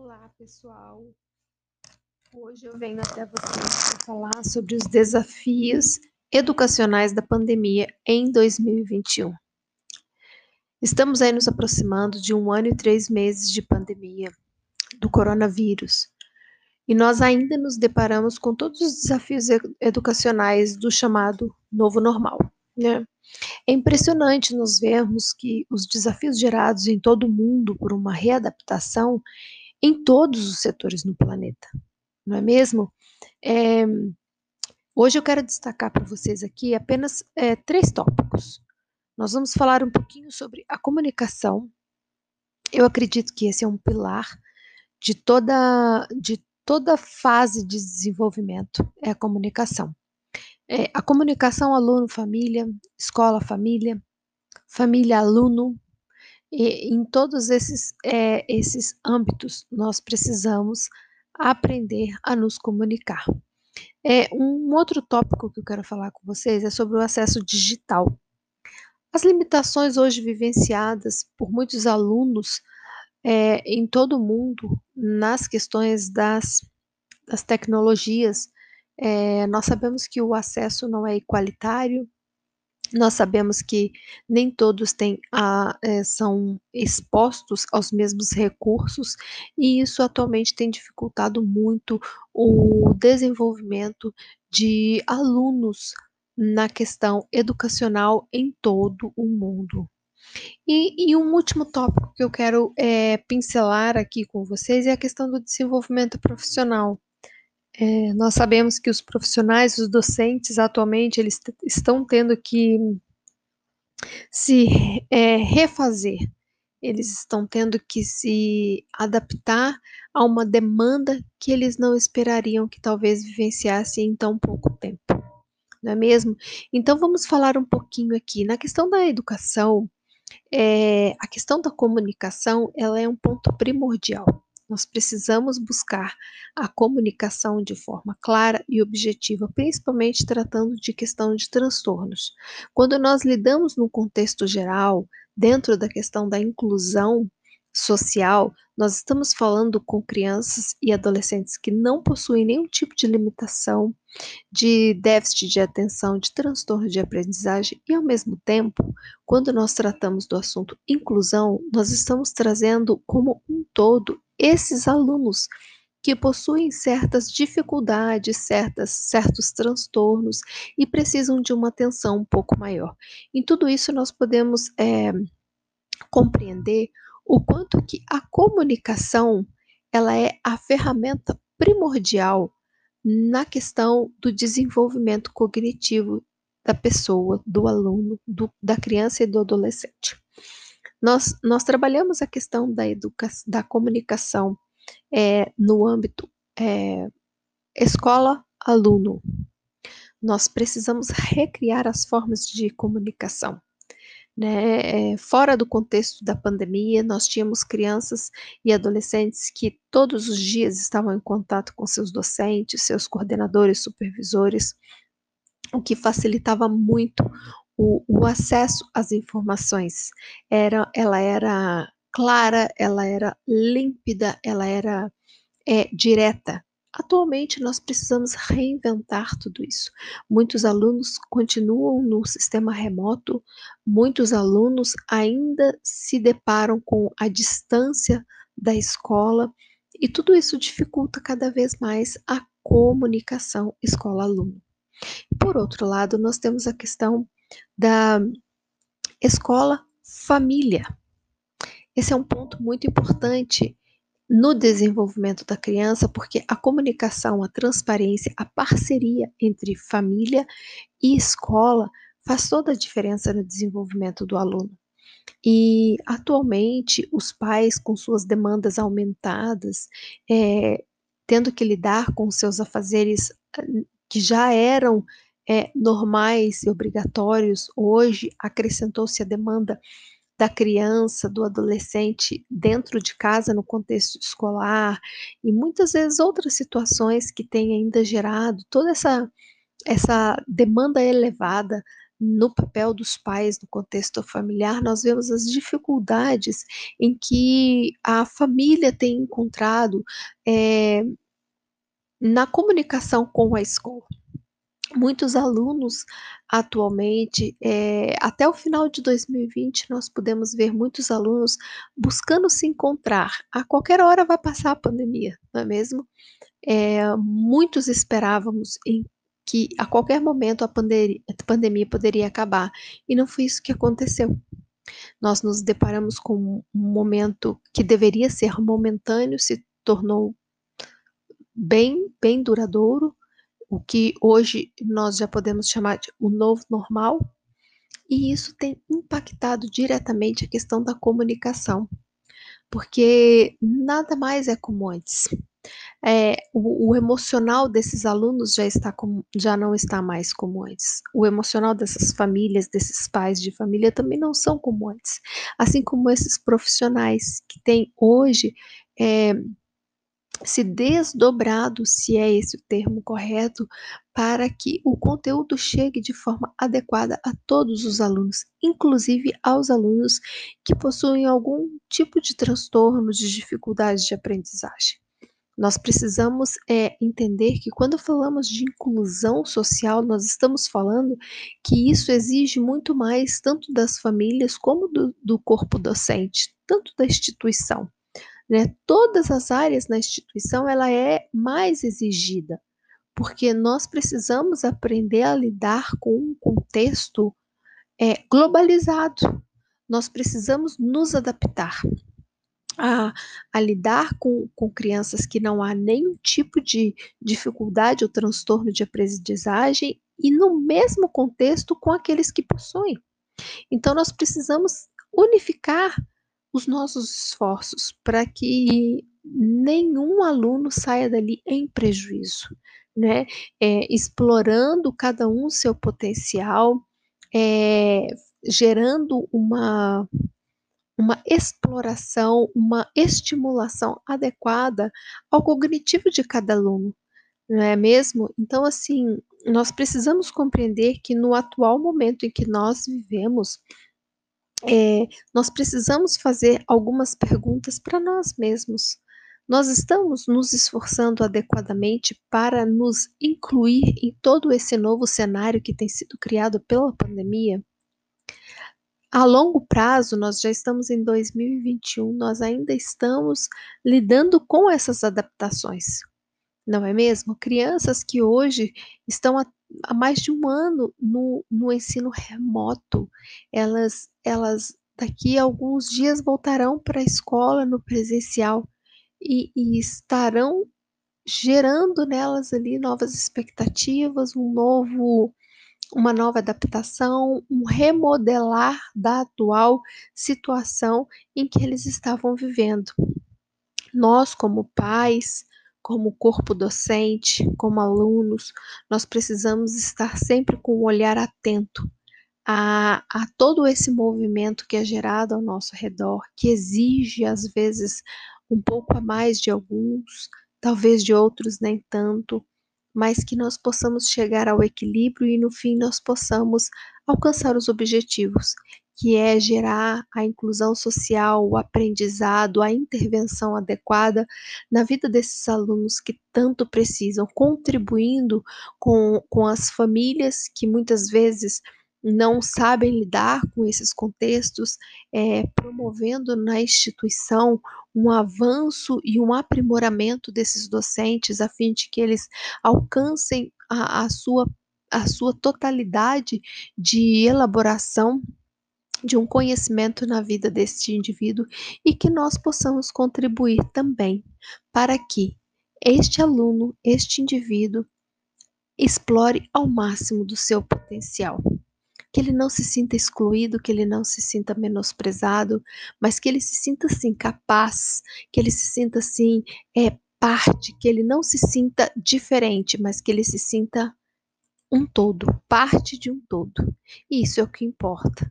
Olá, pessoal. Hoje eu venho até vocês para falar sobre os desafios educacionais da pandemia em 2021. Estamos aí nos aproximando de um ano e três meses de pandemia do coronavírus e nós ainda nos deparamos com todos os desafios educacionais do chamado novo normal. Né? É impressionante nos vermos que os desafios gerados em todo o mundo por uma readaptação em todos os setores no planeta, não é mesmo? É, hoje eu quero destacar para vocês aqui apenas é, três tópicos. Nós vamos falar um pouquinho sobre a comunicação. Eu acredito que esse é um pilar de toda, de toda fase de desenvolvimento, é a comunicação. É, a comunicação aluno-família, escola-família, família-aluno, e em todos esses, é, esses âmbitos, nós precisamos aprender a nos comunicar. É, um outro tópico que eu quero falar com vocês é sobre o acesso digital. As limitações hoje vivenciadas por muitos alunos é, em todo o mundo nas questões das, das tecnologias, é, nós sabemos que o acesso não é igualitário, nós sabemos que nem todos têm a, é, são expostos aos mesmos recursos e isso atualmente tem dificultado muito o desenvolvimento de alunos na questão educacional em todo o mundo. E, e um último tópico que eu quero é, pincelar aqui com vocês é a questão do desenvolvimento profissional. É, nós sabemos que os profissionais, os docentes, atualmente, eles estão tendo que se é, refazer, eles estão tendo que se adaptar a uma demanda que eles não esperariam que talvez vivenciassem em tão pouco tempo, não é mesmo? Então vamos falar um pouquinho aqui na questão da educação. É, a questão da comunicação ela é um ponto primordial. Nós precisamos buscar a comunicação de forma clara e objetiva, principalmente tratando de questão de transtornos. Quando nós lidamos no contexto geral, dentro da questão da inclusão social, nós estamos falando com crianças e adolescentes que não possuem nenhum tipo de limitação, de déficit de atenção, de transtorno de aprendizagem, e ao mesmo tempo, quando nós tratamos do assunto inclusão, nós estamos trazendo como um todo esses alunos que possuem certas dificuldades, certas, certos transtornos e precisam de uma atenção um pouco maior. Em tudo isso, nós podemos é, compreender o quanto que a comunicação ela é a ferramenta primordial na questão do desenvolvimento cognitivo da pessoa, do aluno, do, da criança e do adolescente. Nós, nós trabalhamos a questão da, educação, da comunicação é, no âmbito é, escola-aluno. Nós precisamos recriar as formas de comunicação. Né? É, fora do contexto da pandemia, nós tínhamos crianças e adolescentes que todos os dias estavam em contato com seus docentes, seus coordenadores, supervisores, o que facilitava muito o, o acesso às informações. Era, ela era clara, ela era límpida, ela era é, direta. Atualmente, nós precisamos reinventar tudo isso. Muitos alunos continuam no sistema remoto, muitos alunos ainda se deparam com a distância da escola, e tudo isso dificulta cada vez mais a comunicação escola-aluno. Por outro lado, nós temos a questão da escola família. Esse é um ponto muito importante no desenvolvimento da criança, porque a comunicação, a transparência, a parceria entre família e escola faz toda a diferença no desenvolvimento do aluno. E atualmente, os pais, com suas demandas aumentadas, é, tendo que lidar com seus afazeres que já eram é, normais e obrigatórios, hoje acrescentou-se a demanda da criança, do adolescente dentro de casa, no contexto escolar, e muitas vezes outras situações que têm ainda gerado toda essa, essa demanda elevada no papel dos pais no contexto familiar, nós vemos as dificuldades em que a família tem encontrado é, na comunicação com a escola. Muitos alunos atualmente, é, até o final de 2020, nós podemos ver muitos alunos buscando se encontrar. A qualquer hora vai passar a pandemia, não é mesmo? É, muitos esperávamos em que a qualquer momento a pandemia, a pandemia poderia acabar, e não foi isso que aconteceu. Nós nos deparamos com um momento que deveria ser momentâneo, se tornou bem, bem duradouro, o que hoje nós já podemos chamar de o novo normal, e isso tem impactado diretamente a questão da comunicação, porque nada mais é como antes. É, o, o, emocional desses alunos já, está com, já não está mais como antes. O emocional dessas famílias, desses pais de família também não são como antes. Assim como esses profissionais que têm hoje é, se desdobrado, se é esse o termo correto, para que o conteúdo chegue de forma adequada a todos os alunos, inclusive aos alunos que possuem algum tipo de transtorno, de dificuldade de aprendizagem. Nós precisamos é, entender que quando falamos de inclusão social, nós estamos falando que isso exige muito mais tanto das famílias como do, do corpo docente, tanto da instituição. Né? Todas as áreas na instituição ela é mais exigida, porque nós precisamos aprender a lidar com um contexto é, globalizado. Nós precisamos nos adaptar a, a lidar com, com crianças que não há nenhum tipo de dificuldade ou transtorno de aprendizagem e no mesmo contexto com aqueles que possuem. Então, nós precisamos unificar os nossos esforços para que nenhum aluno saia dali em prejuízo, né? É, explorando cada um seu potencial, é, gerando uma uma exploração, uma estimulação adequada ao cognitivo de cada aluno, não é mesmo? Então, assim, nós precisamos compreender que no atual momento em que nós vivemos, é, nós precisamos fazer algumas perguntas para nós mesmos. Nós estamos nos esforçando adequadamente para nos incluir em todo esse novo cenário que tem sido criado pela pandemia? A longo prazo, nós já estamos em 2021, nós ainda estamos lidando com essas adaptações, não é mesmo? Crianças que hoje estão há, há mais de um ano no, no ensino remoto, elas, elas daqui a alguns dias voltarão para a escola no presencial e, e estarão gerando nelas ali novas expectativas, um novo uma nova adaptação, um remodelar da atual situação em que eles estavam vivendo. Nós, como pais, como corpo docente, como alunos, nós precisamos estar sempre com o um olhar atento a, a, todo esse movimento que é gerado ao nosso redor, que exige, às vezes, um pouco a mais de alguns, talvez de outros nem tanto, mas que nós possamos chegar ao equilíbrio e no fim nós possamos alcançar os objetivos, que é gerar a inclusão social, o aprendizado, a intervenção adequada na vida desses alunos que tanto precisam, contribuindo com, com as famílias que muitas vezes não sabem lidar com esses contextos, é, promovendo na instituição um avanço e um aprimoramento desses docentes, a fim de que eles alcancem a, a sua, a sua totalidade de elaboração de um conhecimento na vida deste indivíduo e que nós possamos contribuir também para que este aluno, este indivíduo, explore ao máximo do seu potencial que ele não se sinta excluído, que ele não se sinta menosprezado, mas que ele se sinta assim capaz, que ele se sinta assim é parte, que ele não se sinta diferente, mas que ele se sinta um todo, parte de um todo. E isso é o que importa.